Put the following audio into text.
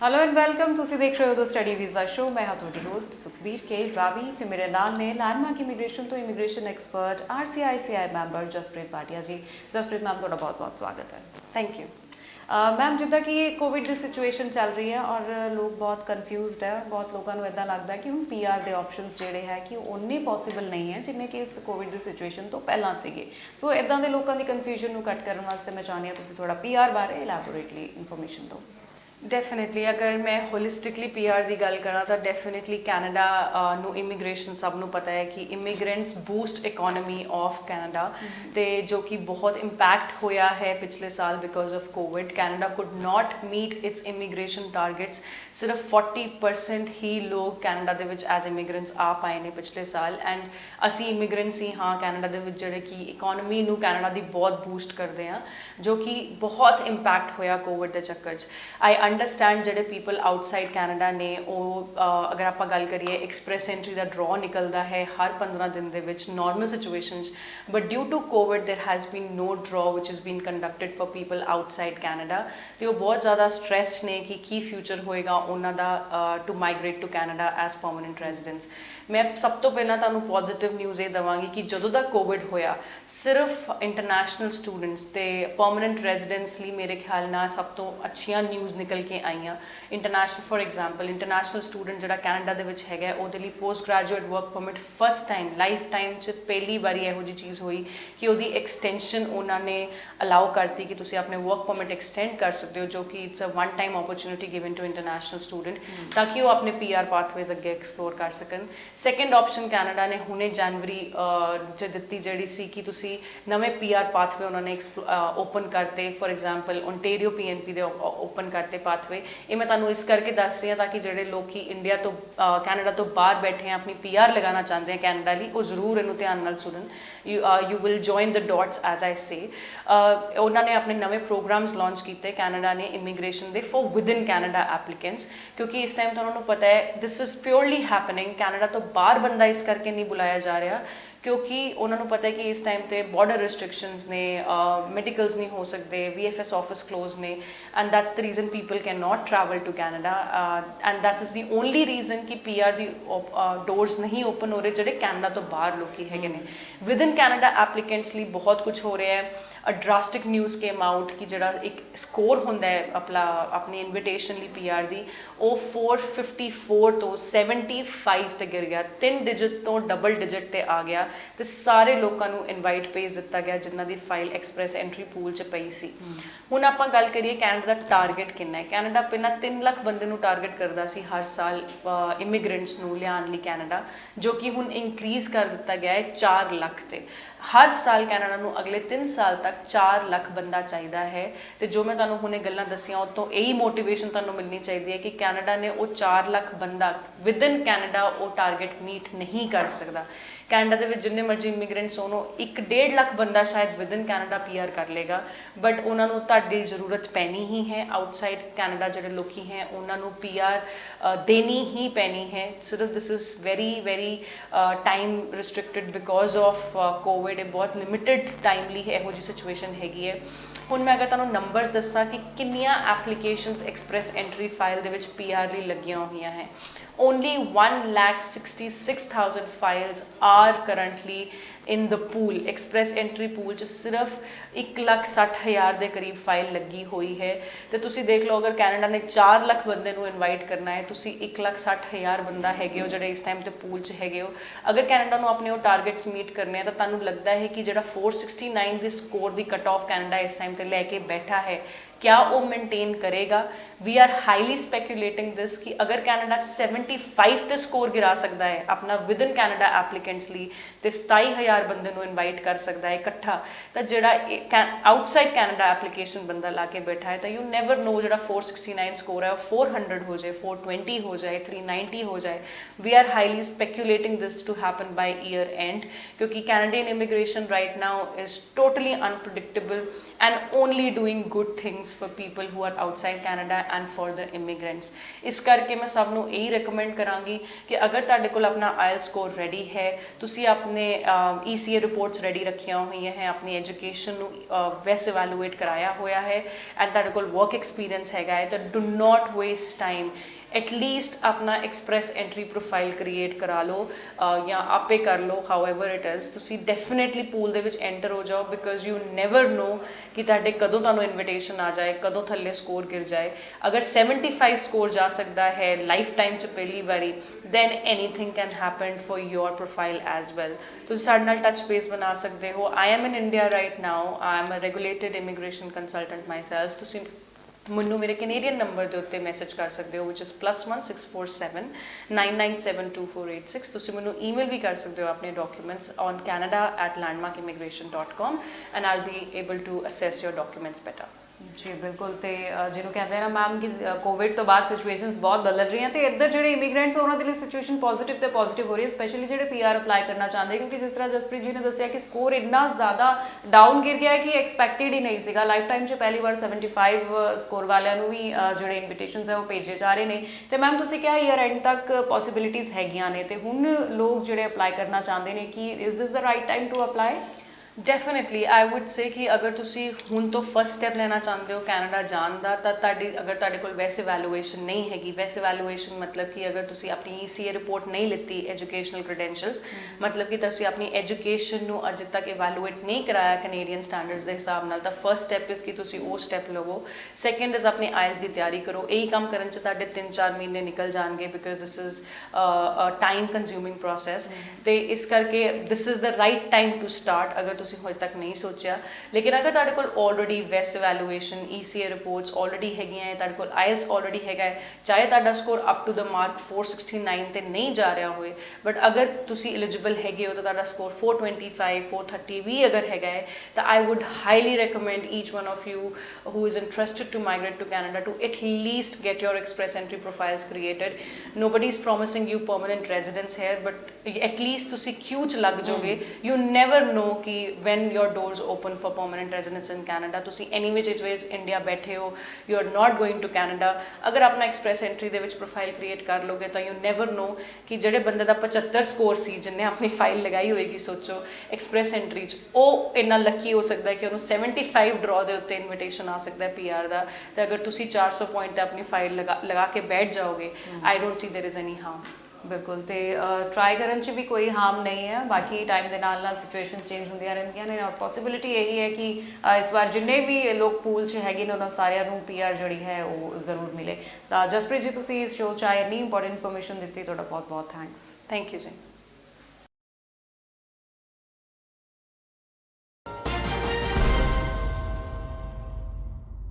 Hello and welcome ਤੁਸੀਂ ਦੇਖ ਰਹੇ ਹੋ ਦ ਸਟੱਡੀ ਵੀਜ਼ਾ ਸ਼ੋ ਮੈਂ ਹਾਂ ਤੁਹਾਡੀ ਹੋਸਟ ਸੁਖਬੀਰ ਕੇ ਰਾਵੀ ਤੇ ਮੇਰੇ ਨਾਲ ਨੇ ਲੈਂਡਮਾਰਕ ਇਮੀਗ੍ਰੇਸ਼ਨ ਤੋਂ immigration expert RCICI member Jaspreet Bhatia ji. Jaspreet ma'am ਤੁਹਾਡਾ ਬਹੁਤ-ਬਹੁਤ ਸਵਾਗਤ ਹੈ। ਥੈਂਕ ਯੂ ਮੈਮ ਜਿੱਦਾਂ ਕਿ ਕੋਵਿਡ ਦੀ ਸਿਚੁਏਸ਼ਨ ਚੱਲ ਰਹੀ ਹੈ ਔਰ ਲੋਕ ਬਹੁਤ ਕਨਫਿਊਜ਼ਡ ਹੈ। ਬਹੁਤ ਲੋਕਾਂ ਨੂੰ ਇਦਾਂ ਲੱਗਦਾ ਕਿ ਹੁਣ ਪੀਆਰ ਦੇ ਆਪਸ਼ਨਸ ਜਿਹੜੇ ਹੈ ਕਿ ਉਹ ਉਨੇ ਪੋਸੀਬਲ ਨਹੀਂ ਹੈ ਜਿੰਨੇ ਕਿ ਇਸ ਕੋਵਿਡ ਦੀ ਸਿਚੁਏਸ਼ਨ ਤੋਂ ਪਹਿਲਾਂ ਸੀਗੇ। ਸੋ ਇਦਾਂ ਦੇ ਲੋਕਾਂ ਦੀ ਕਨਫਿਊਜ਼ਨ ਨੂੰ ਕੱਟ ਕਰਨ ਵਾਸਤੇ ਮੈਂ ਚਾਹੁੰਦੀ ਹਾਂ ਤੁਸੀਂ ਥੋੜਾ ਪੀਆਰ ਬਾਰੇ ਇਲੈਬੋਰੇਟਲੀ ਇਨਫੋਰਮੇਸ਼ਨ ਦਿਓ। ਡੈਫੀਨਿਟਲੀ ਅਗਰ ਮੈਂ ਹੋਲਿਸਟਿਕਲੀ ਪੀਆਰ ਦੀ ਗੱਲ ਕਰਾਂ ਤਾਂ ਡੈਫੀਨਿਟਲੀ ਕੈਨੇਡਾ ਨੂੰ ਇਮੀਗ੍ਰੇਸ਼ਨ ਸਭ ਨੂੰ ਪਤਾ ਹੈ ਕਿ immigrants boost economy of Canada ਤੇ ਜੋ ਕਿ ਬਹੁਤ ਇੰਪੈਕਟ ਹੋਇਆ ਹੈ ਪਿਛਲੇ ਸਾਲ because of COVID Canada could not meet its immigration targets ਸਿਰਫ 40% ਹੀ ਲੋਕ ਕੈਨੇਡਾ ਦੇ ਵਿੱਚ ਐਜ਼ ਇਮੀਗ੍ਰੈਂਟਸ ਆ ਪਾਏ ਨੇ ਪਿਛਲੇ ਸਾਲ ਐਂਡ ਅਸੀਂ ਇਮੀਗ੍ਰੈਂਟਸ ਹੀ ਹਾਂ ਕੈਨੇਡਾ ਦੇ ਵਿੱਚ ਜਿਹੜੇ ਕਿ ਇਕਨੋਮੀ ਨੂੰ ਕੈਨੇਡਾ ਦੀ ਬਹੁਤ ਬੂਸਟ ਕਰਦੇ ਆ ਜੋ ਕਿ ਬਹੁਤ ਇੰਪੈਕਟ ਹੋਇਆ ਕੋਵਿਡ ਦੇ ਚੱਕਰ 'ਚ। ਆਈ ਅੰਡਰਸਟੈਂਡ ਜਿਹੜੇ ਪੀਪਲ ਆਊਟਸਾਈਡ ਕੈਨੇਡਾ ਨੇ ਉਹ ਅਹ, ਅਗਰ ਆਪਾਂ ਗੱਲ ਕਰੀਏ ਐਕਸਪ੍ਰੈਸ ਐਂਟਰੀ ਦਾ ਡਰਾਅ ਨਿਕਲਦਾ ਹੈ ਹਰ 15 ਦਿਨ ਦੇ ਵਿੱਚ normal situations but due to COVID there has been no draw which has been conducted for people outside Canada ਤੇ ਉਹ ਬਹੁਤ ਜ਼ਿਆਦਾ ਸਟ੍ਰੈਸਡ ਨੇ ਕਿ ਕੀ ਫਿਊਚਰ ਹੋਏਗਾ ਉਹਨਾਂ ਦਾ to migrate to Canada as permanent residents ਮੈਂ ਸਭ ਤੋਂ ਪਹਿਲਾਂ ਤੁਹਾਨੂੰ ਪੋਜ਼ਿਟਿਵ ਨਿਊਜ਼ ਇਹ ਦਵਾਂਗੀ ਕਿ ਜਦੋਂ ਦਾ ਕੋਵਿਡ ਹੋਇਆ ਸਿਰਫ ਇੰਟਰਨੈਸ਼ਨਲ ਸਟੂਡੈਂਟਸ ਤੇ ਪਰਮਨੈਂਟ ਰੈਜ਼ੀਡੈਂਟਸ ਲਈ ਮੇਰੇ ਖਿਆਲ ਨਾਲ ਸਭ ਤੋਂ ਅੱਛੀਆਂ ਨਿਊਜ਼ ਨਿਕਲ ਕੇ ਆਈਆਂ। International for example international student ਜਿਹੜਾ ਕੈਨੇਡਾ ਦੇ ਵਿੱਚ ਹੈਗਾ ਉਹਦੇ ਲਈ post graduate work permit first time lifetime 'ਚ ਪਹਿਲੀ ਵਾਰੀ ਇਹੋ ਜੀ ਚੀਜ਼ ਹੋਈ ਕਿ ਉਹਦੀ ਐਕਸਟੈਂਸ਼ਨ ਉਹਨਾਂ ਨੇ ਅਲਾਉ ਕਰਤੀ ਕਿ ਤੁਸੀਂ ਆਪਣੇ ਵਰਕ ਪਰਮਿਟ ਐਕਸਟੈਂਡ ਕਰ ਸਕਦੇ ਹੋ ਜੋ ਕਿ it's a one time opportunity given to international student ਤਾਂ ਕਿ ਉਹ ਆਪਣੇ ਪੀਆਰ ਪਾਥਵੇਜ਼ ਅੱਗੇ ਐਕਸਪਲੋਰ ਕਰ ਸਕਣ। ਸੈਕੰਡ ਆਪਸ਼ਨ ਕੈਨੇਡਾ ਨੇ ਹੁਣੇ ਜਨਵਰੀ ਚ ਦਿੱਤੀ ਜਿਹੜੀ ਸੀ ਕਿ ਤੁਸੀਂ ਨਵੇਂ ਪੀਆਰ ਪਾਥਵੇ ਉਹਨਾਂ ਨੇ ਓਪਨ ਕਰਤੇ। ਫੋਰ ਐਗਜ਼ਾਮਪਲ ਓਨਟਾਰੀਓ ਪੀਐਨਪੀ ਦੇ ਓਪਨ ਕਰਤੇ ਪਾਥਵੇ ਇਹ ਮੈਂ ਤੁਹਾਨੂੰ ਇਸ ਕਰਕੇ ਦੱਸ ਰਹੀ ਹਾਂ ਤਾਂ ਕਿ ਜਿਹੜੇ ਲੋਕੀ ਇੰਡੀਆ ਤੋਂ ਕੈਨੇਡਾ ਤੋਂ ਬਾਹਰ ਬੈਠੇ ਆ, ਆਪਣੀ ਪੀਆਰ ਲਗਾਉਣਾ ਚਾਹੁੰਦੇ ਆ ਕੈਨੇਡਾ ਲਈ, ਉਹ ਜ਼ਰੂਰ ਇਹਨੂੰ ਧਿਆਨ ਨਾਲ ਸੁਣਨ। You you will join the dots as I say ਉਹਨਾਂ ਨੇ ਆਪਣੇ ਨਵੇਂ ਪ੍ਰੋਗਰਾਮਸ ਲਾਂਚ ਕੀਤੇ ਕੈਨੇਡਾ ਨੇ ਇਮੀਗ੍ਰੇਸ਼ਨ ਦੇ ਫॉर ਵਿਦਿਨ ਕੈਨੇਡਾ ਐਪਲੀਕੈਂਟਸ ਕਿਉਂਕਿ ਇਸ ਟਾਈਮ ਤੁਹਾਨੂੰ ਨੂੰ ਪਤਾ ਹੈ this is purely happening Canada ਤੋਂ ਬਾਹਰ ਬੰਦਾ ਇਸ ਕਰਕੇ ਨਹੀਂ ਬੁਲਾਇਆ ਜਾ ਰਿਹਾ। ਕਿਉਂਕਿ ਉਹਨਾਂ ਨੂੰ ਪਤਾ ਹੈ ਕਿ ਇਸ ਟਾਈਮ ਤੇ ਬਾਰਡਰ ਰੈਸਟ੍ਰਿਕਸ਼ਨਸ ਨੇ ਮੈਡੀਕਲਸ ਨਹੀਂ ਹੋ ਸਕਦੇ ਵੀਐਫਐਸ ਆਫਿਸ ਕਲੋਜ਼ ਨੇ and that's the reason people can not travel to Canada and that is the only reason ਕਿ ਪੀਆਰ ਦੀ ਡੋਰਸ ਨਹੀਂ ਓਪਨ ਹੋ ਰਹੇ ਜਿਹੜੇ ਕੈਨੇਡਾ ਤੋਂ ਬਾਹਰ ਲੋਕੀ ਹੈਗੇ ਨੇ। ਵਿਦਿਨ ਕੈਨੇਡਾ ਐਪਲੀਕੈਂਟਸ ਲਈ ਬਹੁਤ ਕੁਝ ਹੋ ਰਿਹਾ ਹੈ। A drastic news came out ਕਿ ਜਿਹੜਾ ਇੱਕ ਸਕੋਰ ਹੁੰਦਾ ਹੈ ਆਪਣਾ, ਆਪਣੀ ਇਨਵੀਟੇਸ਼ਨ ਲਈ ਪੀਆਰ ਦੀ, ਉਹ 454 ਤੋਂ 75 ਤੇ ਗਿਰ ਗਿਆ। ਤਿੰਨ ਡਿਜਿਟ ਤੋਂ ਡਬਲ ਡਿਜਿਟ ਤੇ ਆ ਗਿਆ। ਤੇ ਸਾਰੇ ਲੋਕਾਂ ਨੂੰ ਇਨਵਾਈਟ ਭੇਜ ਦਿੱਤਾ ਗਿਆ ਜਿਨ੍ਹਾਂ ਦੀ ਫਾਈਲ ਐਕਸਪ੍ਰੈਸ ਐਂਟਰੀ ਪੂਲ 'ਚ ਪਈ ਸੀ। ਹੁਣ ਆਪਾਂ ਗੱਲ ਕਰੀਏ ਕੈਨੇਡਾ ਦਾ ਟਾਰਗੇਟ ਕਿੰਨਾ ਹੈ? ਕੈਨੇਡਾ ਪਹਿਲਾਂ 3 ਲੱਖ ਬੰਦੇ ਨੂੰ ਟਾਰਗੇਟ ਕਰਦਾ ਸੀ ਹਰ ਸਾਲ ਇਮੀਗ੍ਰੈਂਟਸ ਨੂੰ ਲਿਆਉਣ ਲਈ ਕੈਨੇਡਾ ਜੋ ਕਿ ਹੁਣ ਇਨਕਰੀਜ਼ ਕਰ ਦਿੱਤਾ ਗਿਆ ਹੈ 4 ਲੱਖ ਤੇ। ਹਰ ਸਾਲ ਕੈਨੇਡਾ ਨੂੰ ਅਗਲੇ 3 ਸਾਲ ਤੱਕ 4 ਲੱਖ ਬੰਦਾ ਚਾਹੀਦਾ ਹੈ ਤੇ ਜੋ ਮੈਂ ਤੁਹਾਨੂੰ ਹੁਣੇ ਗੱਲਾਂ ਦੱਸੀਆਂ ਉਹ ਤੋਂ ਇਹੀ ਮੋਟੀਵੇਸ਼ਨ ਤੁਹਾਨੂੰ ਮਿਲਣੀ ਚਾਹੀਦੀ ਹੈ ਕਿ ਕੈਨੇਡਾ ਨੇ ਉਹ 4 ਲੱਖ ਬੰਦਾ ਵਿਦਿਨ ਕੈਨੇਡਾ ਉਹ ਟਾਰਗੇਟ ਮੀਟ ਨਹੀਂ ਕਰ ਸਕਦਾ। ਕੈਨੇਡਾ ਦੇ ਵਿੱਚ ਜਿੰਨੇ ਮਰਜ਼ੀ ਇਮੀਗ੍ਰੈਂਟਸ ਹੋਣ, ਉਹ 1.5 ਲੱਖ ਬੰਦਾ ਸ਼ਾਇਦ ਵਿਦਿਨ ਕੈਨੇਡਾ ਪੀਆਰ ਕਰ ਲੇਗਾ ਬਟ ਉਹਨਾਂ ਨੂੰ ਤੁਹਾਡੀ ਜ਼ਰੂਰਤ ਪੈਣੀ ਹੀ ਹੈ ਆਊਟਸਾਈਡ ਕੈਨੇਡਾ ਜਿਹੜੇ ਲੋਕੀ ਹੈ, ਉਹਨਾਂ ਨੂੰ ਪੀਆਰ ਦੇਣੀ ਹੀ ਪੈਣੀ ਹੈ। ਸਿਰਫ this is very very time restricted because of COVID ਇਹ ਬਹੁਤ ਲਿਮਿਟਿਡ ਟਾਈਮਲੀ ਇਹੋ ਜਿਹੀ ਸਿਚੁਏਸ਼ਨ ਹੈਗੀ ਹੈ। ਹੁਣ ਮੈਂ ਅਗਰ ਤੁਹਾਨੂੰ ਨੰਬਰਸ ਦੱਸਾਂ ਕਿ ਕਿੰਨੀਆਂ ਐਪਲੀਕੇਸ਼ਨਸ ਐਕਸਪ੍ਰੈਸ ਐਂਟਰੀ ਫਾਈਲ ਦੇ ਵਿੱਚ ਪੀਆਰ ਲਈ ਲੱਗੀਆਂ ਹੋਈਆਂ ਹੈ। Only 1,66,000 files are currently in the pool Express Entry pool ਚ ਸਿਰਫ 1,60,000 ਦੇ ਕਰੀਬ ਫਾਈਲ ਲੱਗੀ ਹੋਈ ਹੈ। ਤੇ ਤੁਸੀਂ ਦੇਖ ਲਓ ਅਗਰ ਕੈਨੇਡਾ ਨੇ 4 ਲੱਖ ਬੰਦੇ ਨੂੰ ਇਨਵਾਈਟ ਕਰਨਾ ਹੈ ਤੁਸੀਂ 1,60,000 ਬੰਦਾ ਹੈਗੇ ਹੋ ਜਿਹੜੇ ਇਸ ਟਾਈਮ ਤੇ ਪੂਲ 'ਚ ਹੈਗੇ ਹੋ। ਅਗਰ ਕੈਨੇਡਾ ਨੂੰ ਆਪਣੇ ਉਹ ਟਾਰਗੇਟਸ ਮੀਟ ਕਰਨੇ ਆ ਤਾਂ ਤੁਹਾਨੂੰ ਲੱਗਦਾ ਹੈ ਕਿ ਜਿਹੜਾ 469 ਦੇ ਸਕੋਰ ਦੀ ਕਟ ਆਫ ਕੈਨੇਡਾ ਇਸ ਟਾਈਮ ਤੇ ਲੈ ਕੇ ਬੈਠਾ ਹੈ ਕਿਆ ਉਹ ਮੇਨਟੇਨ ਕਰੇਗਾ? ਵੀ ਆਰ ਹਾਈਲੀ ਸਪੈਕੂਲੇਟਿੰਗ ਦਿਸ ਕਿ ਅਗਰ ਕੈਨੇਡਾ 75 ਤੇ ਸਕੋਰ ਗਿਰਾ ਸਕਦਾ ਹੈ ਆਪਣਾ ਵਿਦਨ ਕੈਨੇਡਾ ਐਪਲੀਕੈਂਟਸ ਲਈ ਤੇ 27000 ਬੰਦੇ ਨੂੰ ਇਨਵਾਈਟ ਕਰ ਸਕਦਾ ਹੈ ਇਕੱਠਾ। ਤਾਂ ਜਿਹੜਾ ਆਊਟਸਾਈਡ ਕੈਨੇਡਾ ਐਪਲੀਕੇਸ਼ਨ ਬੰਦਾ ਲਾ ਕੇ ਬੈਠਾ ਹੈ, ਤਾਂ ਯੂ ਨੈਵਰ ਨੋ ਜਿਹੜਾ 469 ਸਕੋਰ ਹੈ, ਉਹ 400 ਹੋ ਜਾਏ 420 ਹੋ ਜਾਏ 390 ਹੋ ਜਾਏ। We are highly speculating this to happen by year end ਕਿਉਂਕਿ Canadian immigration right now is totally unpredictable and only doing good things for people who are outside Canada and for the immigrants. ਇਸ ਕਰਕੇ ਮੈਂ ਸਭ ਨੂੰ ਇਹੀ recommend ਕਰਾਂਗੀ ਕਿ ਅਗਰ ਤੁਹਾਡੇ ਕੋਲ ਆਪਣਾ ਆਇਲ ਸਕੋਰ ਰੈਡੀ ਹੈ ਤੁਸੀਂ ਆਪਣੇ ECA ਰਿਪੋਰਟਸ ਰੈਡੀ ਰੱਖੀਆਂ ਹੋਈਆਂ ਹੈ ਆਪਣੀ ਐਜੂਕੇਸ਼ਨ ਨੂੰ ਵੈਸ ਇਵੈਲੂਏਟ ਕਰਾਇਆ ਹੋਇਆ ਹੈ ਐਂਡ ਤੁਹਾਡੇ ਕੋਲ ਵਰਕ ਐਕਸਪੀਰੀਅੰਸ ਹੈਗਾ ਹੈ ਤਾਂ do not waste time at least ਆਪਣਾ ਐਕਸਪ੍ਰੈਸ ਐਂਟਰੀ ਪ੍ਰੋਫਾਈਲ ਕ੍ਰੀਏਟ ਕਰਾ ਲਓ ਅਹ, ਜਾਂ ਆਪੇ ਕਰ ਲਓ ਹਾਊਐਵਰ ਇਟ ਇਜ਼ ਤੁਸੀਂ ਡੈਫੀਨਿਟਲੀ ਪੂਲ ਦੇ ਵਿੱਚ ਐਂਟਰ ਹੋ ਜਾਓ ਬਿਕਾਜ਼ ਯੂ ਨੈਵਰ ਨੋ ਕਿ ਤੁਹਾਡੇ ਕਦੋਂ ਤੁਹਾਨੂੰ ਇਨਵੀਟੇਸ਼ਨ ਆ ਜਾਏ ਕਦੋਂ ਥੱਲੇ ਸਕੋਰ ਗਿਰ ਜਾਏ। ਅਗਰ 75 ਸਕੋਰ ਜਾ ਸਕਦਾ ਹੈ ਲਾਈਫ ਟਾਈਮ ਚ ਪਹਿਲੀ ਵਾਰੀ then anything can happen for your profile as well ਤੁਸੀਂ ਸਾਡੇ ਨਾਲ ਟੱਚ ਬੇਸ ਬਣਾ ਸਕਦੇ ਹੋ। I am in India right now I am a regulated immigration consultant myself ਤੁਸੀਂ ਮੈਨੂੰ ਮੇਰੇ ਕੈਨੇਡੀਅਨ ਨੰਬਰ ਦੇ ਉੱਤੇ ਮੈਸੇਜ ਕਰ ਸਕਦੇ ਹੋ which is +1647 9972486 ਤੁਸੀਂ ਮੈਨੂੰ ਈਮੇਲ ਵੀ ਕਰ ਸਕਦੇ ਹੋ ਆਪਣੇ documents on canada@landmarkimmigration.com and I'll be able to assess your documents better ਜੀ ਬਿਲਕੁਲ ਤੇ ਅ, ਜਿਹਨੂੰ ਕਹਿੰਦੇ ਆ ਨਾ ਮੈਮ ਕਿ ਕੋਵਿਡ ਤੋਂ ਬਾਅਦ ਸਿਚੁਏਸ਼ਨਸ ਬਹੁਤ ਬਦਲ ਰਹੀਆਂ ਤੇ ਇੱਧਰ ਜਿਹੜੇ ਇਮੀਗ੍ਰੈਂਟਸ ਉਹਨਾਂ ਦੇ ਲਈ ਸਿਚੁਏਸ਼ਨ ਪੋਜ਼ਿਟਿਵ ਤੇ ਪੋਜ਼ਿਟਿਵ ਹੋ ਰਹੀ ਹੈ ਸਪੈਸ਼ਲੀ ਜਿਹੜੇ ਪੀਆਰ ਅਪਲਾਈ ਕਰਨਾ ਚਾਹੁੰਦੇ ਕਿਉਂਕਿ ਜਿਸ ਤਰ੍ਹਾਂ ਜਸਪ੍ਰੀਤ ਜੀ ਨੇ ਦੱਸਿਆ ਕਿ ਸਕੋਰ ਇੰਨਾ ਜ਼ਿਆਦਾ ਡਾਊਨ ਗਿਰ ਗਿਆ ਹੈ ਕਿ ਐਕਸਪੈਕਟਡ ਹੀ ਨਹੀਂ ਸੀਗਾ। ਲਾਈਫ ਟਾਈਮ 'ਚ ਪਹਿਲੀ ਵਾਰ 75 ਸਕੋਰ ਵਾਲਿਆਂ ਨੂੰ ਵੀ ਅ, ਜਿਹੜੇ ਇਨਵੀਟੇਸ਼ਨਸ ਹੈ ਉਹ ਭੇਜੇ ਜਾ ਰਹੇ ਨੇ। ਤੇ ਮੈਮ ਤੁਸੀਂ ਕਿਹਾ ਈਅਰ ਐਂਡ ਤੱਕ ਪੋਸਿਬਿਲਿਟੀਜ਼ ਹੈਗੀਆਂ ਨੇ ਤੇ ਹੁਣ ਲੋਕ ਜਿਹੜੇ ਅਪਲਾਈ ਕਰਨਾ ਚਾਹੁੰਦੇ ਨੇ ਕਿ is this the right time to apply definitely I would say ਕਿ ਅਗਰ ਤੁਸੀਂ ਹੁਣ ਤੋਂ ਫਸਟ ਸਟੈਪ ਲੈਣਾ ਚਾਹੁੰਦੇ ਹੋ ਕੈਨੇਡਾ ਜਾਣ ਦਾ ਤਾਂ ਤੁਹਾਡੀ ਅਗਰ ਤੁਹਾਡੇ ਕੋਲ ਵੈਸੇ ਵੈਲੂਏਸ਼ਨ ਨਹੀਂ ਹੈਗੀ ਵੈਸੇ ਵੈਲੂਏਸ਼ਨ ਮਤਲਬ ਕਿ ਅਗਰ ਤੁਸੀਂ ਆਪਣੀ ECA ਰਿਪੋਰਟ ਨਹੀਂ ਲਿੱਤੀ ਐਜੂਕੇਸ਼ਨਲ ਕ੍ਰੈਡੈਂਸ਼ੀਅਲਸ ਮਤਲਬ ਕਿ ਤੁਸੀਂ ਆਪਣੀ ਐਜੂਕੇਸ਼ਨ ਨੂੰ ਅਜੇ ਤੱਕ ਇਵੈਲੂਏਟ ਨਹੀਂ ਕਰਾਇਆ ਕੈਨੇਡੀਅਨ ਸਟੈਂਡਰਡਸ ਦੇ ਹਿਸਾਬ ਨਾਲ ਤਾਂ ਫਸਟ ਸਟੈਪ ਇਸ ਕਿ ਤੁਸੀਂ ਉਹ ਸਟੈਪ ਲਵੋ ਸੈਕੰਡ ਇਜ਼ ਆਪਣੀ ਆਇਲਸ ਦੀ ਤਿਆਰੀ ਕਰੋ ਇਹੀ ਕੰਮ ਕਰਨ ਚ ਤੁਹਾਡੇ 3-4 ਮਹੀਨੇ ਨਿਕਲ ਜਾਣਗੇ because this is a time consuming process ਤੇ ਇਸ ਕਰਕੇ this is the right time to start ਅਗਰ ਤੁਸੀਂ ਹਜੇ ਤੱਕ ਨਹੀਂ ਸੋਚਿਆ ਲੇਕਿਨ ਅਗਰ ਤੁਹਾਡੇ ਕੋਲ ਆਲਰੇਡੀ ਵੈਸ ਇਵੈਲੂਏਸ਼ਨ ECA ਰਿਪੋਰਟਸ ਆਲਰੇਡੀ ਹੈਗੀਆਂ ਹੈ ਤੁਹਾਡੇ ਕੋਲ ਆਇਲਸ ਆਲਰੇਡੀ ਹੈਗਾ ਹੈ ਚਾਹੇ ਤੁਹਾਡਾ score up to the mark 469 ਤੇ ਨਹੀਂ ਜਾ ਰਿਹਾ ਹੋਵੇ ਬਟ ਅਗਰ ਤੁਸੀਂ ਐਲੀਜੀਬਲ ਹੈਗੇ ਹੋ ਤਾਂ ਤੁਹਾਡਾ ਸਕੋਰ 425 430 ਵੀ ਅਗਰ ਹੈਗਾ ਹੈ ਤਾਂ I would highly recommend each one of you who is interested to migrate to Canada to at least get your express entry profiles created. Nobody is promising you permanent residence here, but at least ਤੁਸੀਂ queue ਚ ਲੱਗ ਜਾਓਗੇ you never know ਕਿ when your doors open for permanent residence in Canada ਤੁਸੀਂ any which ways India ਬੈਠੇ ਹੋ you are not going to Canada ਅਗਰ ਆਪਣਾ express entry ਦੇ ਵਿੱਚ profile create ਕਰ ਲੋਗੇ ਤਾਂ you never know ਕਿ ਜਿਹੜੇ ਬੰਦੇ ਦਾ 75 ਸਕੋਰ ਸੀ ਜਿੰਨੇ ਆਪਣੀ ਫਾਈਲ ਲਗਾਈ ਹੋਏਗੀ ਸੋਚੋ express entry ਚ ਉਹ ਇੰਨਾ ਲੱਕੀ ਹੋ ਸਕਦਾ ਹੈ ਕਿ ਉਹਨੂੰ 75 ਡਰਾ ਦੇ ਉੱਤੇ ਇਨਵੀਟੇਸ਼ਨ ਆ ਸਕਦਾ ਹੈ ਪੀਆਰ ਦਾ ਤੇ ਅਗਰ ਤੁਸੀਂ 400 ਪੁਆਇੰਟ ਤੇ ਆਪਣੀ ਫਾਈਲ ਲਗਾ ਲਗਾ ਕੇ ਬੈਠ ਜਾਓਗੇ I don't see there is any harm ਬਿਲਕੁਲ ਤੇ ਟਰਾਈ ਕਰਨ 'ਚ ਵੀ ਕੋਈ ਹਾਰਮ ਨਹੀਂ ਹੈ। ਬਾਕੀ ਟਾਈਮ ਦੇ ਨਾਲ ਨਾਲ ਸਿਚੁਏਸ਼ਨਸ ਚੇਂਜ ਹੁੰਦੀਆਂ ਰਹਿੰਦੀਆਂ ਨੇ ਔਰ ਪੋਸਿਬਿਲਿਟੀ ਇਹੀ ਹੈ ਕਿ ਅ, ਇਸ ਵਾਰ ਜਿੰਨੇ ਵੀ ਲੋਕ ਪੂਲ 'ਚ ਹੈਗੇ ਨੇ ਉਹਨਾਂ ਸਾਰਿਆਂ ਨੂੰ ਪੀਆਰ ਜਿਹੜੀ ਹੈ ਉਹ ਜ਼ਰੂਰ ਮਿਲੇ। ਤਾਂ ਜਸਪ੍ਰੀਤ ਜੀ ਤੁਸੀਂ ਇਸ ਸ਼ੋਅ 'ਚ ਆਏ ਇੰਨੀ ਇੰਪੋਰਟੈਂਟ ਇਨਫੋਰਮੇਸ਼ਨ ਦਿੱਤੀ ਤੁਹਾਡਾ ਬਹੁਤ ਬਹੁਤ ਥੈਂਕਸ ਥੈਂਕ ਯੂ ਜੀ